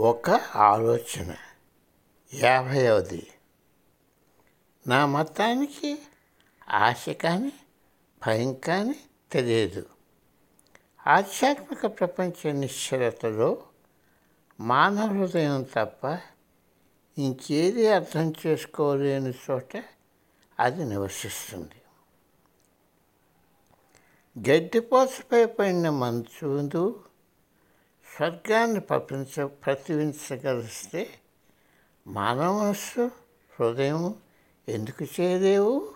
ఒక ఆలోచన. యాభైవది. నా మతానికి ఆశ కానీ భయం కానీ తెలియదు. ఆధ్యాత్మిక ప్రపంచ నిశ్చలతలో మానవ హృదయం తప్ప ఇంకేది అర్థం చేసుకోలేని చోట అది నివసిస్తుంది. గడ్డిపోసపై పడిన మంచు స్వర్గాన్ని ప్రపంచ ప్రతివించగలిస్తే మానవ మనస్సు హృదయం ఎందుకు చేయలేవు?